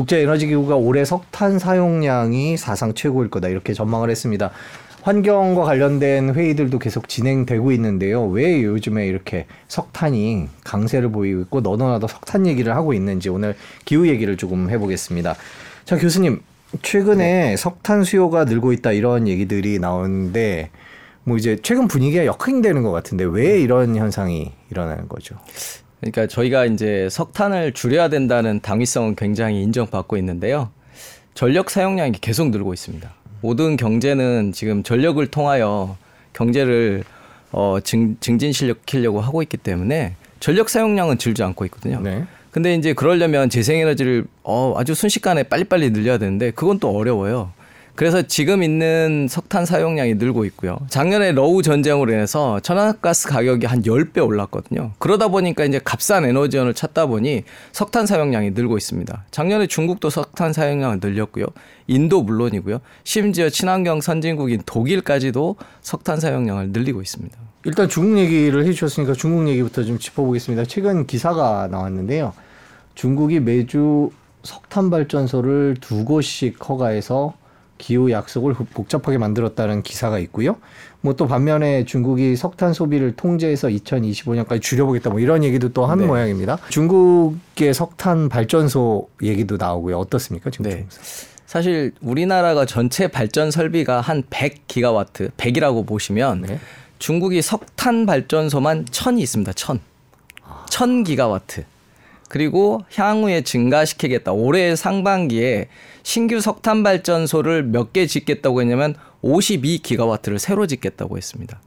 국제에너지기구가 올해 석탄 사용량이 사상 최고일 거다 이렇게 전망을 했습니다. 환경과 관련된 회의들도 계속 진행되고 있는데요. 왜 요즘에 이렇게 석탄이 강세를 보이고 있고 너도나도 석탄 얘기를 하고 있는지 오늘 기후 얘기를 조금 해보겠습니다. 자 교수님 최근에 네. 석탄 수요가 늘고 있다 이런 얘기들이 나오는데 뭐 이제 최근 분위기가 역행되는 것 같은데 왜 이런 현상이 일어나는 거죠? 그러니까 저희가 이제 석탄을 줄여야 된다는 당위성은 굉장히 인정받고 있는데요. 전력 사용량이 계속 늘고 있습니다. 모든 경제는 지금 전력을 통하여 경제를 어, 증, 증진시키려고 하고 있기 때문에 전력 사용량은 줄지 않고 있거든요. 네. 근데 이제 그러려면 재생에너지를 어, 아주 순식간에 빨리빨리 늘려야 되는데 그건 또 어려워요. 그래서 지금 있는 석탄 사용량이 늘고 있고요. 작년에 러우 전쟁으로 인해서 천연가스 가격이 한 10배 올랐거든요. 그러다 보니까 이제 값싼 에너지원을 찾다 보니 석탄 사용량이 늘고 있습니다. 작년에 중국도 석탄 사용량을 늘렸고요. 인도 물론이고요. 심지어 친환경 선진국인 독일까지도 석탄 사용량을 늘리고 있습니다. 일단 중국 얘기를 해주셨으니까 중국 얘기부터 좀 짚어보겠습니다. 최근 기사가 나왔는데요. 중국이 매주 석탄 발전소를 두 곳씩 허가해서 기후 약속을 복잡하게 만들었다는 기사가 있고요. 뭐 또 반면에 중국이 석탄 소비를 통제해서 2025년까지 줄여보겠다 뭐 이런 얘기도 또한 네. 모양입니다. 중국의 석탄 발전소 얘기도 나오고요. 어떻습니까 지금? 네. 사실 우리나라가 전체 발전 설비가 한 100기가와트, 100이라고 보시면 네. 중국이 석탄 발전소만 1000이 있습니다. 1000. 1000기가와트. 그리고 향후에 증가시키겠다. 올해 상반기에 신규 석탄 발전소를 몇 개 짓겠다고 했냐면 52기가와트를 새로 짓겠다고 했습니다.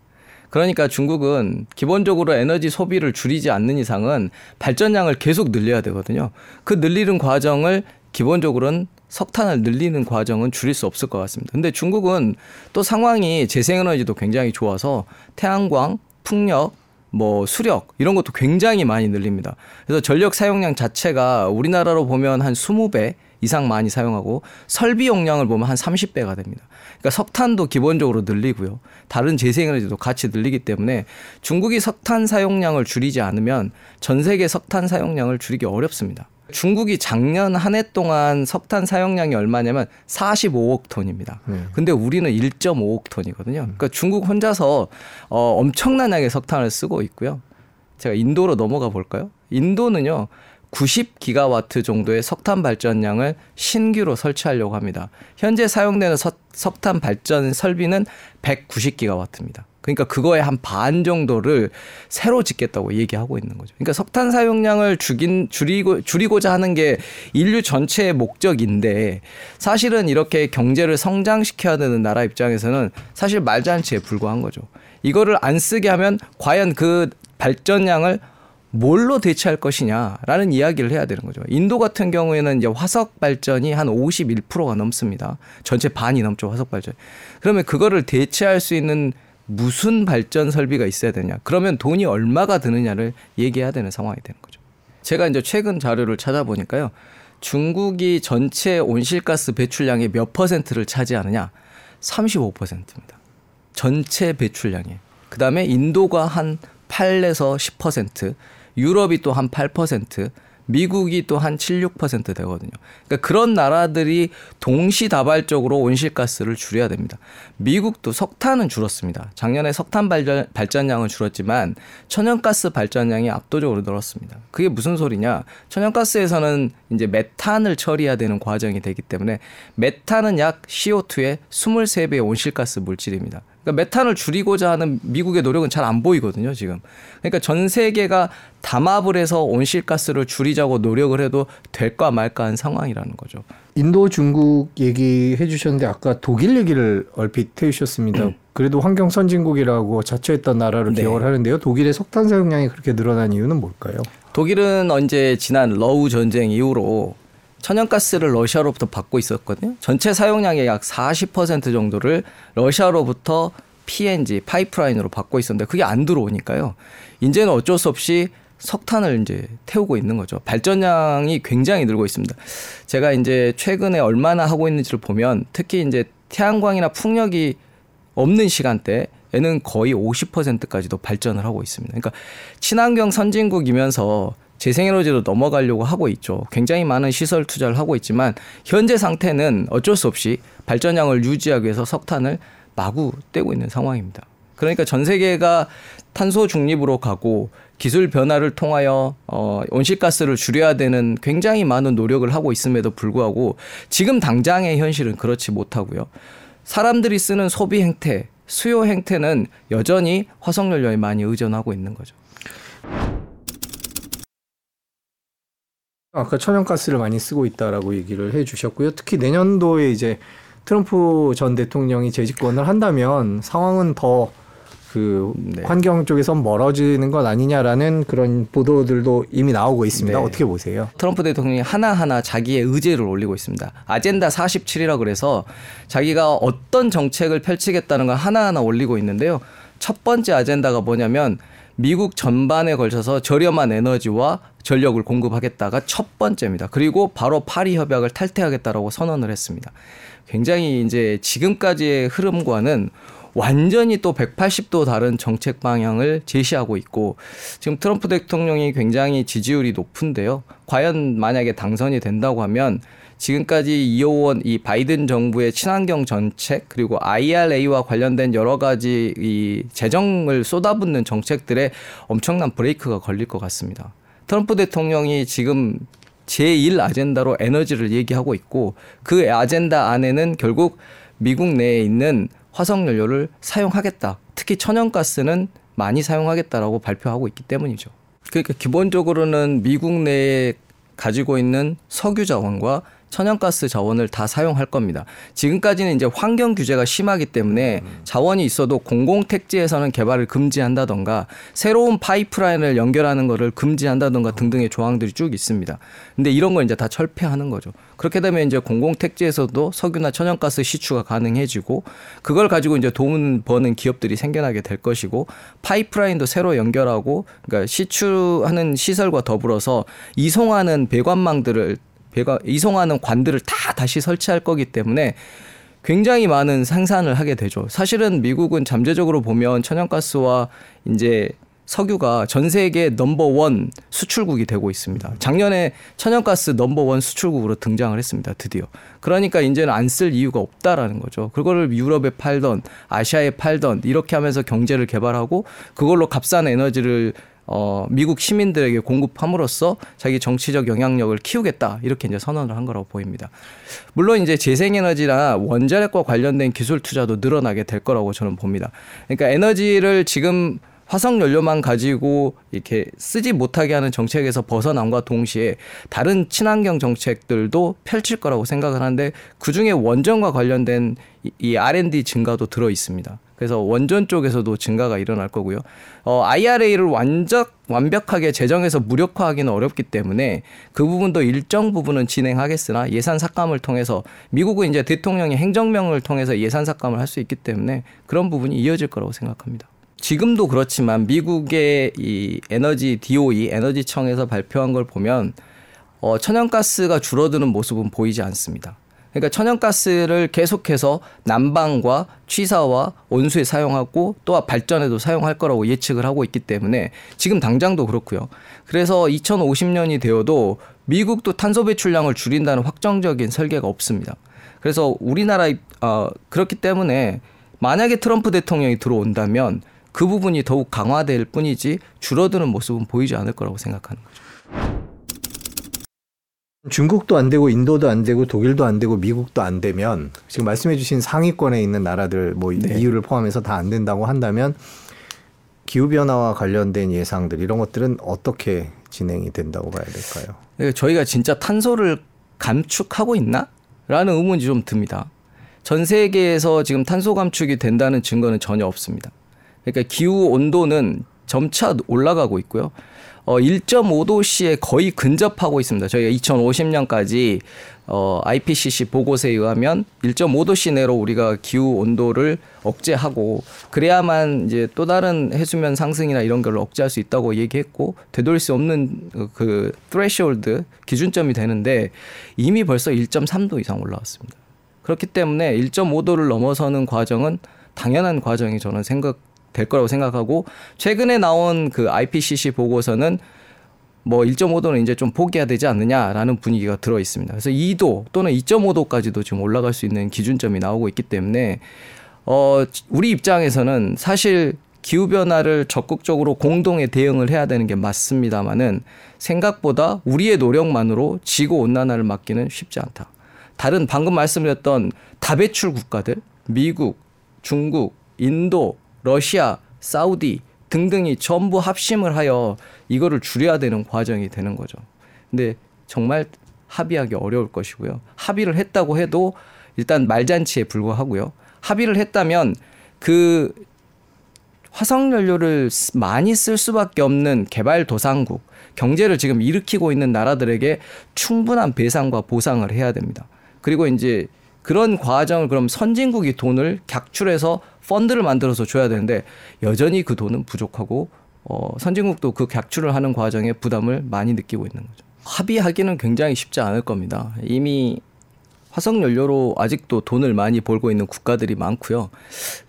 그러니까 중국은 기본적으로 에너지 소비를 줄이지 않는 이상은 발전량을 계속 늘려야 되거든요. 그 늘리는 과정을 기본적으로는 석탄을 늘리는 과정은 줄일 수 없을 것 같습니다. 근데 중국은 또 상황이 재생에너지도 굉장히 좋아서 태양광, 풍력, 뭐 수력 이런 것도 굉장히 많이 늘립니다. 그래서 전력 사용량 자체가 우리나라로 보면 한 20배 이상 많이 사용하고 설비 용량을 보면 한 30배가 됩니다. 그러니까 석탄도 기본적으로 늘리고요. 다른 재생에너지도 같이 늘리기 때문에 중국이 석탄 사용량을 줄이지 않으면 전 세계 석탄 사용량을 줄이기 어렵습니다. 중국이 작년 한 해 동안 석탄 사용량이 얼마냐면 45억 톤입니다. 네. 근데 우리는 1.5억 톤이거든요. 그러니까 중국 혼자서 어 엄청난 양의 석탄을 쓰고 있고요. 제가 인도로 넘어가 볼까요? 인도는요. 90기가와트 정도의 석탄 발전량을 신규로 설치하려고 합니다. 현재 사용되는 석, 석탄 발전 설비는 190기가와트입니다. 그러니까 그거의 한 반 정도를 새로 짓겠다고 얘기하고 있는 거죠. 그러니까 석탄 사용량을 죽인 줄이고 줄이고자 하는 게 인류 전체의 목적인데 사실은 이렇게 경제를 성장시켜야 되는 나라 입장에서는 사실 말잔치에 불과한 거죠. 이거를 안 쓰게 하면 과연 그 발전량을 뭘로 대체할 것이냐라는 이야기를 해야 되는 거죠. 인도 같은 경우에는 이제 화석 발전이 한 51%가 넘습니다. 전체 반이 넘죠, 화석 발전. 그러면 그거를 대체할 수 있는 무슨 발전 설비가 있어야 되냐. 그러면 돈이 얼마가 드느냐를 얘기해야 되는 상황이 되는 거죠. 제가 이제 최근 자료를 찾아보니까요. 중국이 전체 온실가스 배출량의 몇 퍼센트를 차지하느냐? 35%입니다. 전체 배출량이. 그 다음에 인도가 한 8에서 10%, 유럽이 또 한 8%, 미국이 또 한 7, 6% 되거든요. 그러니까 그런 나라들이 동시다발적으로 온실가스를 줄여야 됩니다. 미국도 석탄은 줄었습니다. 작년에 석탄 발전, 발전량은 줄었지만 천연가스 발전량이 압도적으로 늘었습니다. 그게 무슨 소리냐? 천연가스에서는 이제 메탄을 처리해야 되는 과정이 되기 때문에 메탄은 약 CO2의 23배의 온실가스 물질입니다. 그러니까 메탄을 줄이고자 하는 미국의 노력은 잘 안 보이거든요, 지금. 그러니까 전 세계가 담합을 해서 온실가스를 줄이자고 노력을 해도 될까 말까 한 상황이라는 거죠. 인도, 중국 얘기해 주셨는데 아까 독일 얘기를 얼핏 해 주셨습니다. 음. 그래도 환경 선진국이라고 자처했던 나라로 네. 기억을 하는데요. 독일의 석탄 사용량이 그렇게 늘어난 이유는 뭘까요? 독일은 언제 지난 러우 전쟁 이후로 천연가스를 러시아로부터 받고 있었거든요. 전체 사용량의 약 40% 정도를 러시아로부터 PNG 파이프라인으로 받고 있었는데 그게 안 들어오니까요. 이제는 어쩔 수 없이 석탄을 이제 태우고 있는 거죠. 발전량이 굉장히 늘고 있습니다. 제가 이제 최근에 얼마나 하고 있는지를 보면 특히 이제 태양광이나 풍력이 없는 시간대에는 거의 50%까지도 발전을 하고 있습니다. 그러니까 친환경 선진국이면서 재생에너지로 넘어가려고 하고 있죠. 굉장히 많은 시설 투자를 하고 있지만 현재 상태는 어쩔 수 없이 발전량을 유지하기 위해서 석탄을 마구 떼고 있는 상황입니다. 그러니까 전 세계가 탄소 중립으로 가고 기술 변화를 통하여 어 온실가스를 줄여야 되는 굉장히 많은 노력을 하고 있음에도 불구하고 지금 당장의 현실은 그렇지 못하고요. 사람들이 쓰는 소비 행태, 수요 행태는 여전히 화석연료에 많이 의존하고 있는 거죠. 아까 천연가스를 많이 쓰고 있다라고 얘기를 해주셨고요. 특히 내년도에 이제 트럼프 전 대통령이 재집권을 한다면 상황은 더그 네. 환경 쪽에서 멀어지는 것 아니냐라는 그런 보도들도 이미 나오고 있습니다. 네. 어떻게 보세요? 트럼프 대통령이 하나하나 자기의 의제를 올리고 있습니다. 아젠다 47이라고 그래서 자기가 어떤 정책을 펼치겠다는 걸 하나하나 올리고 있는데요. 첫 번째 아젠다가 뭐냐면 미국 전반에 걸쳐서 저렴한 에너지와 전력을 공급하겠다가 첫 번째입니다. 그리고 바로 파리 협약을 탈퇴하겠다라고 선언을 했습니다. 굉장히 이제 지금까지의 흐름과는 완전히 또 180도 다른 정책 방향을 제시하고 있고 지금 트럼프 대통령이 굉장히 지지율이 높은데요. 과연 만약에 당선이 된다고 하면 지금까지 이어온 이 바이든 정부의 친환경 정책 그리고 IRA와 관련된 여러 가지 이 재정을 쏟아붓는 정책들에 엄청난 브레이크가 걸릴 것 같습니다. 트럼프 대통령이 지금 제1 아젠다로 에너지를 얘기하고 있고 그 아젠다 안에는 결국 미국 내에 있는 화석 연료를 사용하겠다. 특히 천연가스는 많이 사용하겠다라고 발표하고 있기 때문이죠. 그러니까 기본적으로는 미국 내에 가지고 있는 석유 자원과 천연가스 자원을 다 사용할 겁니다. 지금까지는 이제 환경 규제가 심하기 때문에 자원이 있어도 공공 택지에서는 개발을 금지한다던가 새로운 파이프라인을 연결하는 것을 금지한다던가 등등의 조항들이 쭉 있습니다. 근데 이런 걸 이제 다 철폐하는 거죠. 그렇게 되면 이제 공공 택지에서도 석유나 천연가스 시추가 가능해지고 그걸 가지고 이제 돈 버는 기업들이 생겨나게 될 것이고 파이프라인도 새로 연결하고 그러니까 시추하는 시설과 더불어서 이송하는 배관망들을 배가 이송하는 관들을 다 다시 설치할 거기 때문에 굉장히 많은 생산을 하게 되죠. 사실은 미국은 잠재적으로 보면 천연가스와 이제 석유가 전 세계 넘버원 수출국이 되고 있습니다. 작년에 천연가스 넘버원 수출국으로 등장을 했습니다. 드디어. 그러니까 이제는 안 쓸 이유가 없다라는 거죠. 그거를 유럽에 팔던 아시아에 팔던 이렇게 하면서 경제를 개발하고 그걸로 값싼 에너지를 어, 미국 시민들에게 공급함으로써 자기 정치적 영향력을 키우겠다 이렇게 이제 선언을 한 거라고 보입니다. 물론 이제 재생에너지나 원자력과 관련된 기술 투자도 늘어나게 될 거라고 저는 봅니다. 그러니까 에너지를 지금 화석 연료만 가지고 이렇게 쓰지 못하게 하는 정책에서 벗어남과 동시에 다른 친환경 정책들도 펼칠 거라고 생각을 하는데 그 중에 원전과 관련된 이 R&D 증가도 들어 있습니다. 그래서 원전 쪽에서도 증가가 일어날 거고요. 어, IRA를 완전 완벽하게 재정에서 무력화하기는 어렵기 때문에 그 부분도 일정 부분은 진행하겠으나 예산 삭감을 통해서 미국은 이제 대통령이 행정명을 통해서 예산 삭감을 할 수 있기 때문에 그런 부분이 이어질 거라고 생각합니다. 지금도 그렇지만 미국의 이 에너지 DOE 에너지청에서 발표한 걸 보면 어, 천연가스가 줄어드는 모습은 보이지 않습니다. 그러니까 천연가스를 계속해서 난방과 취사와 온수에 사용하고 또 발전에도 사용할 거라고 예측을 하고 있기 때문에 지금 당장도 그렇고요. 그래서 2050년이 되어도 미국도 탄소 배출량을 줄인다는 확정적인 설계가 없습니다. 그래서 우리나라 어, 그렇기 때문에 만약에 트럼프 대통령이 들어온다면 그 부분이 더욱 강화될 뿐이지 줄어드는 모습은 보이지 않을 거라고 생각하는 거죠. 중국도 안 되고 인도도 안 되고 독일도 안 되고 미국도 안 되면 지금 말씀해 주신 상위권에 있는 나라들 뭐 네. EU를 포함해서 다 안 된다고 한다면 기후 변화와 관련된 예상들 이런 것들은 어떻게 진행이 된다고 봐야 될까요? 그러니까 저희가 진짜 탄소를 감축하고 있나? 라는 의문이 좀 듭니다. 전 세계에서 지금 탄소 감축이 된다는 증거는 전혀 없습니다. 그러니까 기후 온도는 점차 올라가고 있고요. 어 1.5도씨에 거의 근접하고 있습니다. 저희가 2050년까지 어 IPCC 보고서에 의하면 1.5도씨 내로 우리가 기후 온도를 억제하고 그래야만 이제 또 다른 해수면 상승이나 이런 걸 억제할 수 있다고 얘기했고 되돌릴 수 없는 그 threshold 기준점이 되는데 이미 벌써 1.3도 이상 올라왔습니다. 그렇기 때문에 1.5도를 넘어서는 과정은 당연한 과정이 저는 생각 될 거라고 생각하고 최근에 나온 그 IPCC 보고서는 뭐 1.5도는 이제 좀 포기해야 되지 않느냐라는 분위기가 들어 있습니다. 그래서 2도 또는 2.5도까지도 지금 올라갈 수 있는 기준점이 나오고 있기 때문에 어 우리 입장에서는 사실 기후 변화를 적극적으로 공동에 대응을 해야 되는 게 맞습니다만은 생각보다 우리의 노력만으로 지구 온난화를 막기는 쉽지 않다. 다른 방금 말씀드렸던 다배출 국가들 미국, 중국, 인도, 러시아, 사우디 등등이 전부 합심을 하여 이거를 줄여야 되는 과정이 되는 거죠. 근데 정말 합의하기 어려울 것이고요. 합의를 했다고 해도 일단 말잔치에 불과하고요. 합의를 했다면 그 화석 연료를 많이 쓸 수밖에 없는 개발도상국, 경제를 지금 일으키고 있는 나라들에게 충분한 배상과 보상을 해야 됩니다. 그리고 이제 그런 과정을 그럼 선진국이 돈을 객출해서 펀드를 만들어서 줘야 되는데 여전히 그 돈은 부족하고 어 선진국도 그 객출을 하는 과정에 부담을 많이 느끼고 있는 거죠. 합의하기는 굉장히 쉽지 않을 겁니다. 이미 화석 연료로 아직도 돈을 많이 벌고 있는 국가들이 많고요.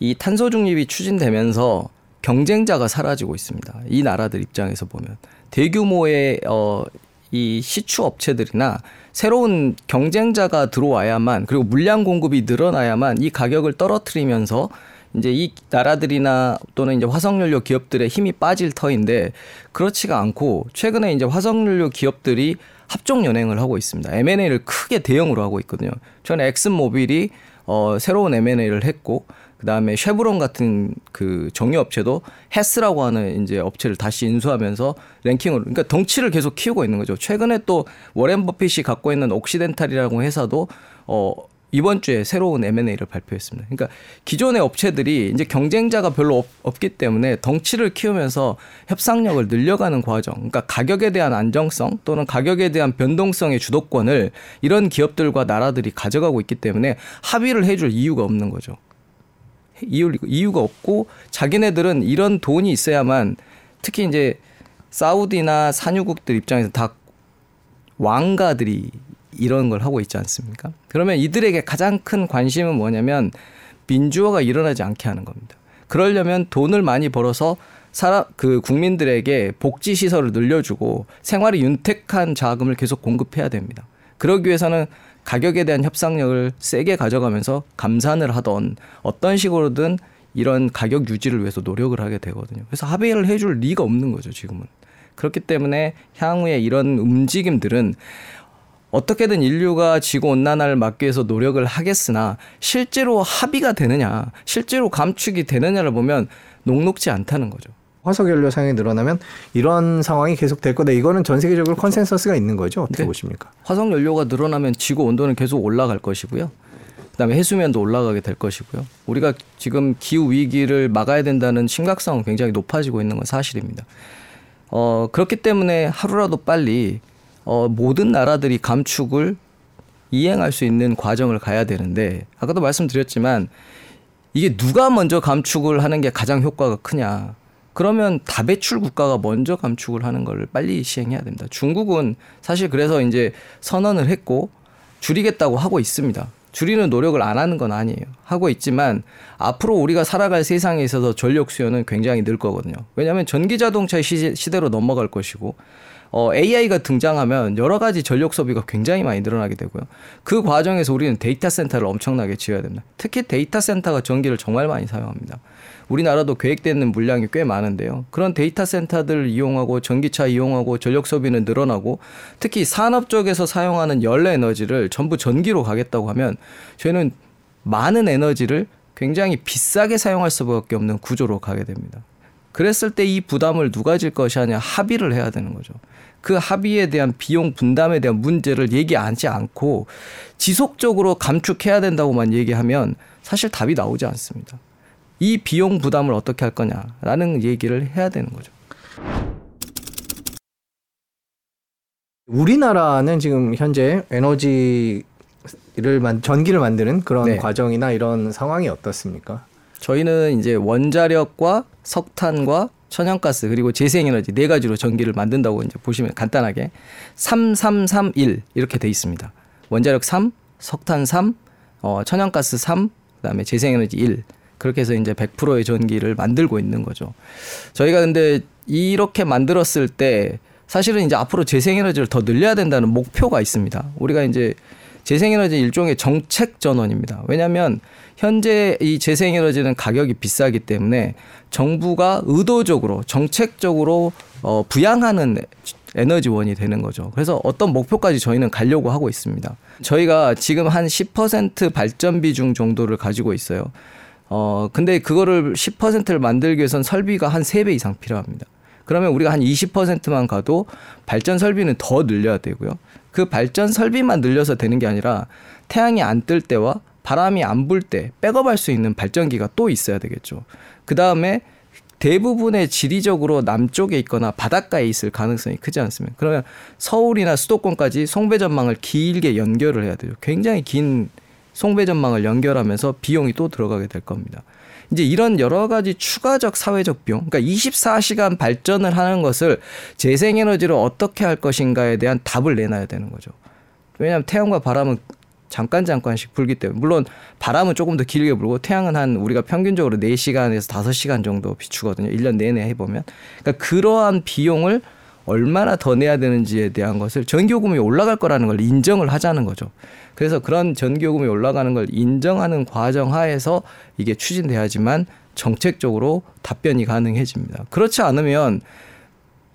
이 탄소 중립이 추진되면서 경쟁자가 사라지고 있습니다. 이 나라들 입장에서 보면 대규모의 어, 이 시추 업체들이나 새로운 경쟁자가 들어와야만 그리고 물량 공급이 늘어나야만 이 가격을 떨어뜨리면서 이제 이 나라들이나 또는 이제 화석연료 기업들의 힘이 빠질 터인데 그렇지가 않고 최근에 이제 화석연료 기업들이 합종 연행을 하고 있습니다. M&A를 크게 대형으로 하고 있거든요. 최근에 엑슨모빌이 어 새로운 M&A를 했고 그다음에 쉐브론 같은 그 정유 업체도 헤스라고 하는 이제 업체를 다시 인수하면서 랭킹을 그러니까 덩치를 계속 키우고 있는 거죠. 최근에 또 워렌 버핏이 갖고 있는 옥시덴탈이라고 회사도 어 이번 주에 새로운 M&A를 발표했습니다. 그러니까 기존의 업체들이 이제 경쟁자가 별로 없, 기 때문에 덩치를 키우면서 협상력을 늘려가는 과정, 그러니까 가격에 대한 안정성 또는 가격에 대한 변동성의 주도권을 이런 기업들과 나라들이 가져가고 있기 때문에 합의를 해줄 이유가 없는 거죠. 이유, 이유가 없고 자기네들은 이런 돈이 있어야만 특히 이제 사우디나 산유국들 입장에서 다 왕가들이 이런 걸 하고 있지 않습니까? 그러면 이들에게 가장 큰 관심은 뭐냐면 민주화가 일어나지 않게 하는 겁니다. 그러려면 돈을 많이 벌어서 사람 그 국민들에게 복지 시설을 늘려주고 생활이 윤택한 자금을 계속 공급해야 됩니다. 그러기 위해서는 가격에 대한 협상력을 세게 가져가면서 감산을 하던 어떤 식으로든 이런 가격 유지를 위해서 노력을 하게 되거든요. 그래서 합의를 해줄 리가 없는 거죠, 지금은. 그렇기 때문에 향후에 이런 움직임들은 어떻게든 인류가 지구 온난화를 막기 위해서 노력을 하겠으나 실제로 합의가 되느냐, 실제로 감축이 되느냐를 보면 녹록지 않다는 거죠. 화석 연료 사용이 늘어나면 이런 상황이 계속 될 거다. 이거는 전 세계적으로 consensus가 있는 거죠. 어떻게 네. 보십니까? 화석 연료가 늘어나면 지구 온도는 계속 올라갈 것이고요. 그다음에 해수면도 올라가게 될 것이고요. 우리가 지금 기후 위기를 막아야 된다는 심각성은 굉장히 높아지고 있는 건 사실입니다. 어, 그렇기 때문에 하루라도 빨리 어, 모든 나라들이 감축을 이행할 수 있는 과정을 가야 되는데 아까도 말씀드렸지만 이게 누가 먼저 감축을 하는 게 가장 효과가 크냐. 그러면 다배출 국가가 먼저 감축을 하는 걸 빨리 시행해야 됩니다. 중국은 사실 그래서 이제 선언을 했고 줄이겠다고 하고 있습니다. 줄이는 노력을 안 하는 건 아니에요. 하고 있지만 앞으로 우리가 살아갈 세상에 있어서 전력 수요는 굉장히 늘 거거든요. 왜냐하면 전기 자동차 시대로 넘어갈 것이고 어, AI가 등장하면 여러 가지 전력 소비가 굉장히 많이 늘어나게 되고요. 그 과정에서 우리는 데이터 센터를 엄청나게 지어야 됩니다. 특히 데이터 센터가 전기를 정말 많이 사용합니다. 우리나라도 계획되는 물량이 꽤 많은데요. 그런 데이터 센터들을 이용하고 전기차 이용하고 전력 소비는 늘어나고 특히 산업 쪽에서 사용하는 열 에너지를 전부 전기로 가겠다고 하면 저희는 많은 에너지를 굉장히 비싸게 사용할 수밖에 없는 구조로 가게 됩니다. 그랬을 때 이 부담을 누가 질 것이냐 합의를 해야 되는 거죠. 그 합의에 대한 비용 분담에 대한 문제를 얘기하지 않고 지속적으로 감축해야 된다고만 얘기하면 사실 답이 나오지 않습니다. 이 비용 부담을 어떻게 할 거냐라는 얘기를 해야 되는 거죠. 우리나라는 지금 현재 에너지를 만 전기를 만드는 그런 네. 과정이나 이런 상황이 어떻습니까? 저희는 이제 원자력과 석탄과 천연가스 그리고 재생에너지 네 가지로 전기를 만든다고 이제 보시면 간단하게 3331 이렇게 돼 있습니다. 원자력 3, 석탄 3, 어, 천연가스 3, 그다음에 재생에너지 1 그렇게 해서 이제 100%의 전기를 만들고 있는 거죠. 저희가 근데 이렇게 만들었을 때 사실은 이제 앞으로 재생에너지를 더 늘려야 된다는 목표가 있습니다. 우리가 이제 재생에너지 일종의 정책 전원입니다. 왜냐하면 현재 이 재생에너지는 가격이 비싸기 때문에 정부가 의도적으로 정책적으로 어, 부양하는 에너지원이 되는 거죠. 그래서 어떤 목표까지 저희는 가려고 하고 있습니다. 저희가 지금 한 10% 발전 비중 정도를 가지고 있어요. 어, 근데 그거를 10%를 만들기 위해선 설비가 한 3배 이상 필요합니다. 그러면 우리가 한 20%만 가도 발전 설비는 더 늘려야 되고요. 그 발전 설비만 늘려서 되는 게 아니라 태양이 안 뜰 때와 바람이 안 불 때 백업할 수 있는 발전기가 또 있어야 되겠죠. 그 다음에 대부분의 지리적으로 남쪽에 있거나 바닷가에 있을 가능성이 크지 않습니까? 그러면 서울이나 수도권까지 송배 전망을 길게 연결을 해야 돼요. 굉장히 긴 송배 전망을 연결하면서 비용이 또 들어가게 될 겁니다. 이제 이런 여러 가지 추가적 사회적 비용, 그러니까 24시간 발전을 하는 것을 재생에너지로 어떻게 할 것인가에 대한 답을 내놔야 되는 거죠. 왜냐하면 태양과 바람은 잠깐 잠깐씩 불기 때문에 물론 바람은 조금 더 길게 불고 태양은 한 우리가 평균적으로 4시간에서 5시간 정도 비추거든요. 1년 내내 해 보면. 그러니까 그러한 비용을 얼마나 더 내야 되는지에 대한 것을 전기요금이 올라갈 거라는 걸 인정을 하자는 거죠. 그래서 그런 전기요금이 올라가는 걸 인정하는 과정 하에서 이게 추진돼야지만 정책적으로 답변이 가능해집니다. 그렇지 않으면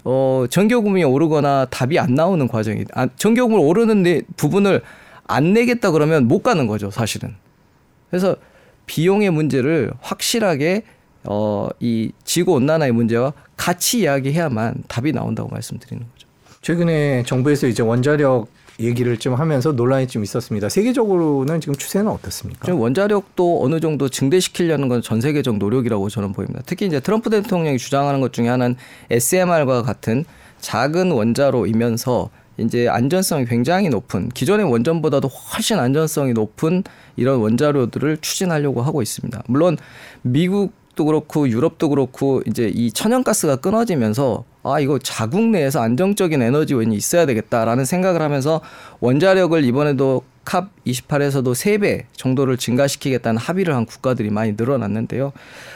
어, 전기요금이 오르거나 답이 안 나오는 과정이 아, 전기요금을 오르는 부분을 안 내겠다 그러면 못 가는 거죠, 사실은. 그래서 비용의 문제를 확실하게 어, 이 지구 온난화의 문제와 같이 이야기해야만 답이 나온다고 말씀드리는 거죠. 최근에 정부에서 이제 원자력 얘기를 좀 하면서 논란이 좀 있었습니다. 세계적으로는 지금 추세는 어떻습니까? 지금 원자력도 어느 정도 증대시키려는 건 전 세계적 노력이라고 저는 보입니다. 특히 이제 트럼프 대통령이 주장하는 것 중에 하나는 SMR과 같은 작은 원자로이면서 이제 안전성이 굉장히 높은 기존의 원전보다도 훨씬 안전성이 높은 이런 원자료들을 추진하려고 하고 있습니다. 물론 미국 도 그렇고 유럽도 그렇고 이제 이 천연가스가 끊어지면서 아 이거 자국 내에서 안정적인 에너지원이 있어야 되겠다라는 생각을 하면서 원자력을 이번에도 캅 28에서도 3배 정도를 증가시키겠다는 합의를 한 국가들이 많이 늘어났는데요.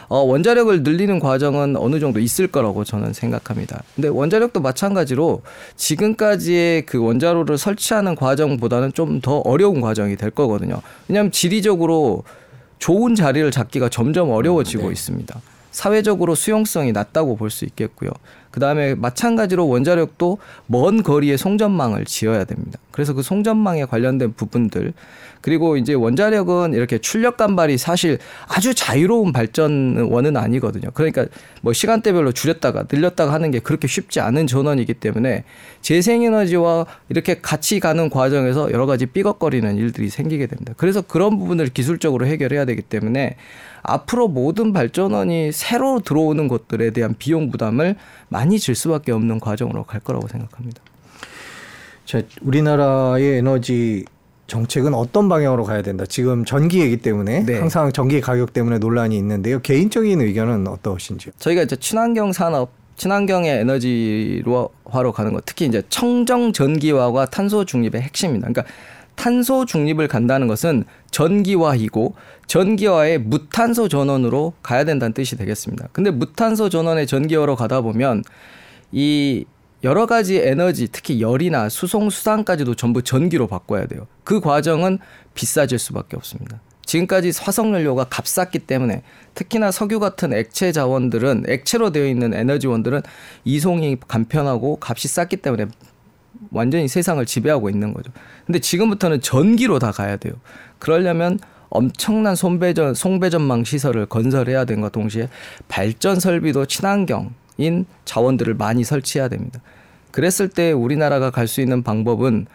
어, 원자력을 늘리는 과정은 어느 정도 있을 거라고 저는 생각합니다. 근데 원자력도 마찬가지로 지금까지의 그 원자로를 설치하는 과정보다는 좀 더 어려운 과정이 될 거거든요. 왜냐하면 지리적으로 좋은 자리를 잡기가 점점 어려워지고 네. 있습니다. 사회적으로 수용성이 낮다고 볼 수 있겠고요. 그 다음에 마찬가지로 원자력도 먼 거리에 송전망을 지어야 됩니다. 그래서 그 송전망에 관련된 부분들 그리고 이제 원자력은 이렇게 출력 간발이 사실 아주 자유로운 발전원은 아니거든요. 그러니까 뭐 시간대별로 줄였다가 늘렸다가 하는 게 그렇게 쉽지 않은 전원이기 때문에 재생에너지와 이렇게 같이 가는 과정에서 여러 가지 삐걱거리는 일들이 생기게 됩니다. 그래서 그런 부분을 기술적으로 해결해야 되기 때문에 앞으로 모든 발전원이 새로 들어오는 것들에 대한 비용 부담을 많이 질 수밖에 없는 과정으로 갈 거라고 생각합니다. 자, 우리나라의 에너지 정책은 어떤 방향으로 가야 된다. 지금 전기이기 때문에 네. 항상 전기 가격 때문에 논란이 있는데요. 개인적인 의견은 어떠신지요? 저희가 이제 친환경 산업 친환경의 에너지화로 가는 것, 특히 이제 청정 전기화와 탄소 중립의 핵심입니다. 그러니까 탄소 중립을 간다는 것은 전기화이고 전기화의 무탄소 전원으로 가야 된다는 뜻이 되겠습니다. 근데 무탄소 전원의 전기화로 가다 보면 이 여러 가지 에너지, 특히 열이나 수송, 수산까지도 전부 전기로 바꿔야 돼요. 그 과정은 비싸질 수밖에 없습니다. 지금까지 화석연료가 값쌌기 때문에 특히나 석유 같은 액체 자원들은 액체로 되어 있는 에너지원들은 이송이 간편하고 값이 쌌기 때문에 완전히 세상을 지배하고 있는 거죠. 근데 지금부터는 전기로 다 가야 돼요. 그러려면 엄청난 손배전 송배전망 시설을 건설해야 된과 동시에 발전 설비도 친환경인 자원들을 많이 설치해야 됩니다. 그랬을 때 우리나라가 갈 수 있는 방법은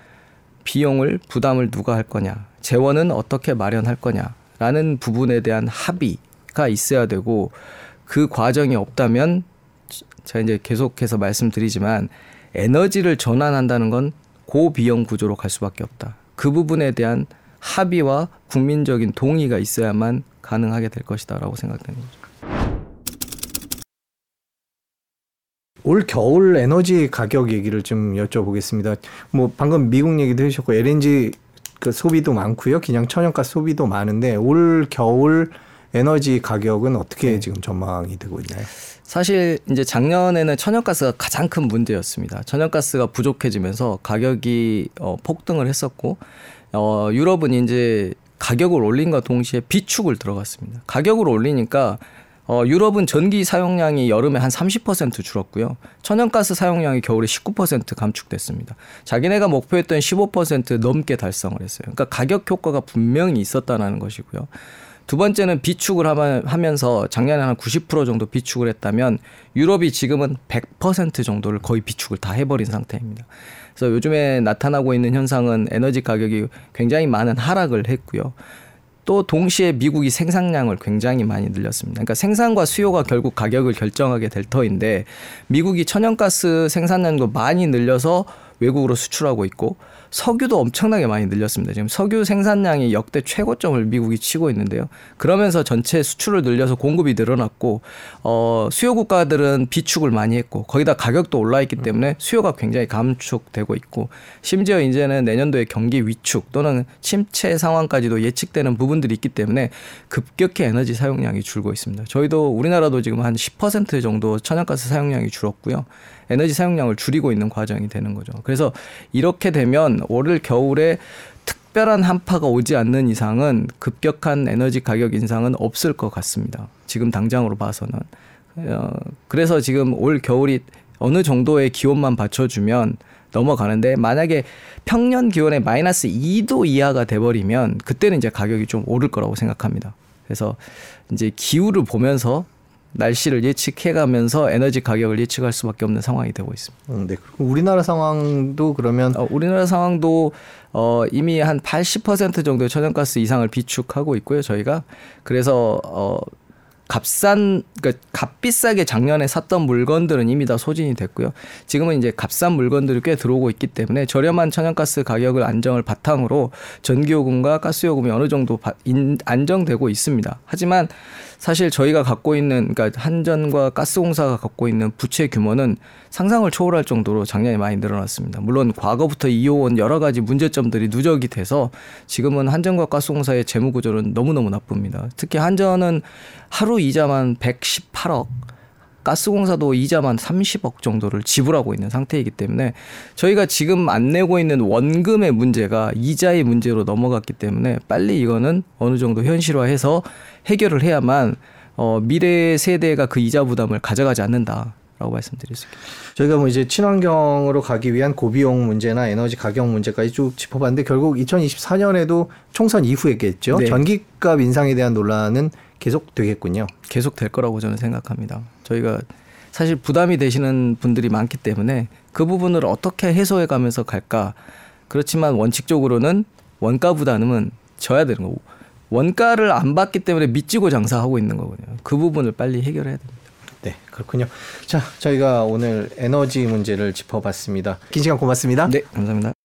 비용을 부담을 누가 할 거냐, 재원은 어떻게 마련할 거냐라는 부분에 대한 합의가 있어야 되고 그 과정이 없다면 제가 이제 계속해서 말씀드리지만 에너지를 전환한다는 건 고비용 구조로 갈 수밖에 없다. 그 부분에 대한 합의와 국민적인 동의가 있어야만 가능하게 될 것이다라고 생각되는 거죠. 올 겨울 에너지 가격 얘기를 좀 여쭤보겠습니다. 뭐 방금 미국 얘기도 해주셨고 LNG 그 소비도 많고요. 그냥 천연가스 소비도 많은데 올 겨울 에너지 가격은 어떻게 지금 전망이 되고 있나요? 사실 이제 작년에는 천연가스가 가장 큰 문제였습니다. 천연가스가 부족해지면서 가격이 어, 폭등을 했었고 어, 유럽은 이제 가격을 올린과 동시에 비축을 들어갔습니다. 가격을 올리니까 어, 유럽은 전기 사용량이 여름에 한 30% 줄었고요. 천연가스 사용량이 겨울에 19% 감축됐습니다. 자기네가 목표했던 15% 넘게 달성을 했어요. 그러니까 가격 효과가 분명히 있었다는 것이고요. 두 번째는 비축을 하면서 작년에 한 90% 정도 비축을 했다면 유럽이 지금은 100% 정도를 거의 비축을 다 해버린 상태입니다. 그래서 요즘에 나타나고 있는 현상은 에너지 가격이 굉장히 많은 하락을 했고요. 또 동시에 미국이 생산량을 굉장히 많이 늘렸습니다. 그러니까 생산과 수요가 결국 가격을 결정하게 될 터인데 미국이 천연가스 생산량도 많이 늘려서 외국으로 수출하고 있고 석유도 엄청나게 많이 늘렸습니다. 지금 석유 생산량이 역대 최고점을 미국이 치고 있는데요. 그러면서 전체 수출을 늘려서 공급이 늘어났고 어 수요 국가들은 비축을 많이 했고 거기다 가격도 올라 있기 때문에 수요가 굉장히 감축되고 있고 심지어 이제는 내년도에 경기 위축 또는 침체 상황까지도 예측되는 부분들이 있기 때문에 급격히 에너지 사용량이 줄고 있습니다. 저희도 우리나라도 지금 한 10% 정도 천연가스 사용량이 줄었고요. 에너지 사용량을 줄이고 있는 과정이 되는 거죠. 그래서 이렇게 되면 올 겨울에 특별한 한파가 오지 않는 이상은 급격한 에너지 가격 인상은 없을 것 같습니다. 지금 당장으로 봐서는. 어, 그래서 지금 올 겨울이 어느 정도의 기온만 받쳐주면 넘어가는데 만약에 평년 기온의 마이너스 2도 이하가 돼버리면 그때는 이제 가격이 좀 오를 거라고 생각합니다. 그래서 이제 기후를 보면서 날씨를 예측해가면서 에너지 가격을 예측할 수밖에 없는 상황이 되고 있습니다. 음, 네. 우리나라 상황도 그러면 어, 우리나라 상황도 어, 이미 한 80% 정도의 천연가스 이상을 비축하고 있고요. 저희가 그래서 어, 값싼 그러니까 값비싸게 작년에 샀던 물건들은 이미 다 소진이 됐고요. 지금은 이제 값싼 물건들이 꽤 들어오고 있기 때문에 저렴한 천연가스 가격을 안정을 바탕으로 전기요금과 가스요금이 어느 정도 안정되고 있습니다. 하지만 사실 저희가 갖고 있는 그러니까 한전과 가스공사가 갖고 있는 부채 규모는 상상을 초월할 정도로 작년에 많이 늘어났습니다. 물론 과거부터 이어온 여러 가지 문제점들이 누적이 돼서 지금은 한전과 가스공사의 재무 구조는 너무너무 나쁩니다. 특히 한전은 하루 이자만 118억 가스공사도 이자만 30억 정도를 지불하고 있는 상태이기 때문에 저희가 지금 안 내고 있는 원금의 문제가 이자의 문제로 넘어갔기 때문에 빨리 이거는 어느 정도 현실화해서 해결을 해야만 어, 미래 세대가 그 이자 부담을 가져가지 않는다. 라고 말씀드릴 수 있겠습니다. 저희가 뭐 이제 친환경으로 가기 위한 고비용 문제나 에너지 가격 문제까지 쭉 짚어봤는데 결국 2024년에도 총선 이후에겠죠. 네. 전기값 인상에 대한 논란은 계속 되겠군요. 계속 될 거라고 저는 생각합니다. 저희가 사실 부담이 되시는 분들이 많기 때문에 그 부분을 어떻게 해소해 가면서 갈까. 그렇지만 원칙적으로는 원가 부담은 져야 되는 거고 원가를 안 받기 때문에 밑지고 장사하고 있는 거거든요. 그 부분을 빨리 해결해야 됩니다. 네, 그렇군요. 자, 저희가 오늘 에너지 문제를 짚어봤습니다. 긴 시간 고맙습니다. 네, 감사합니다.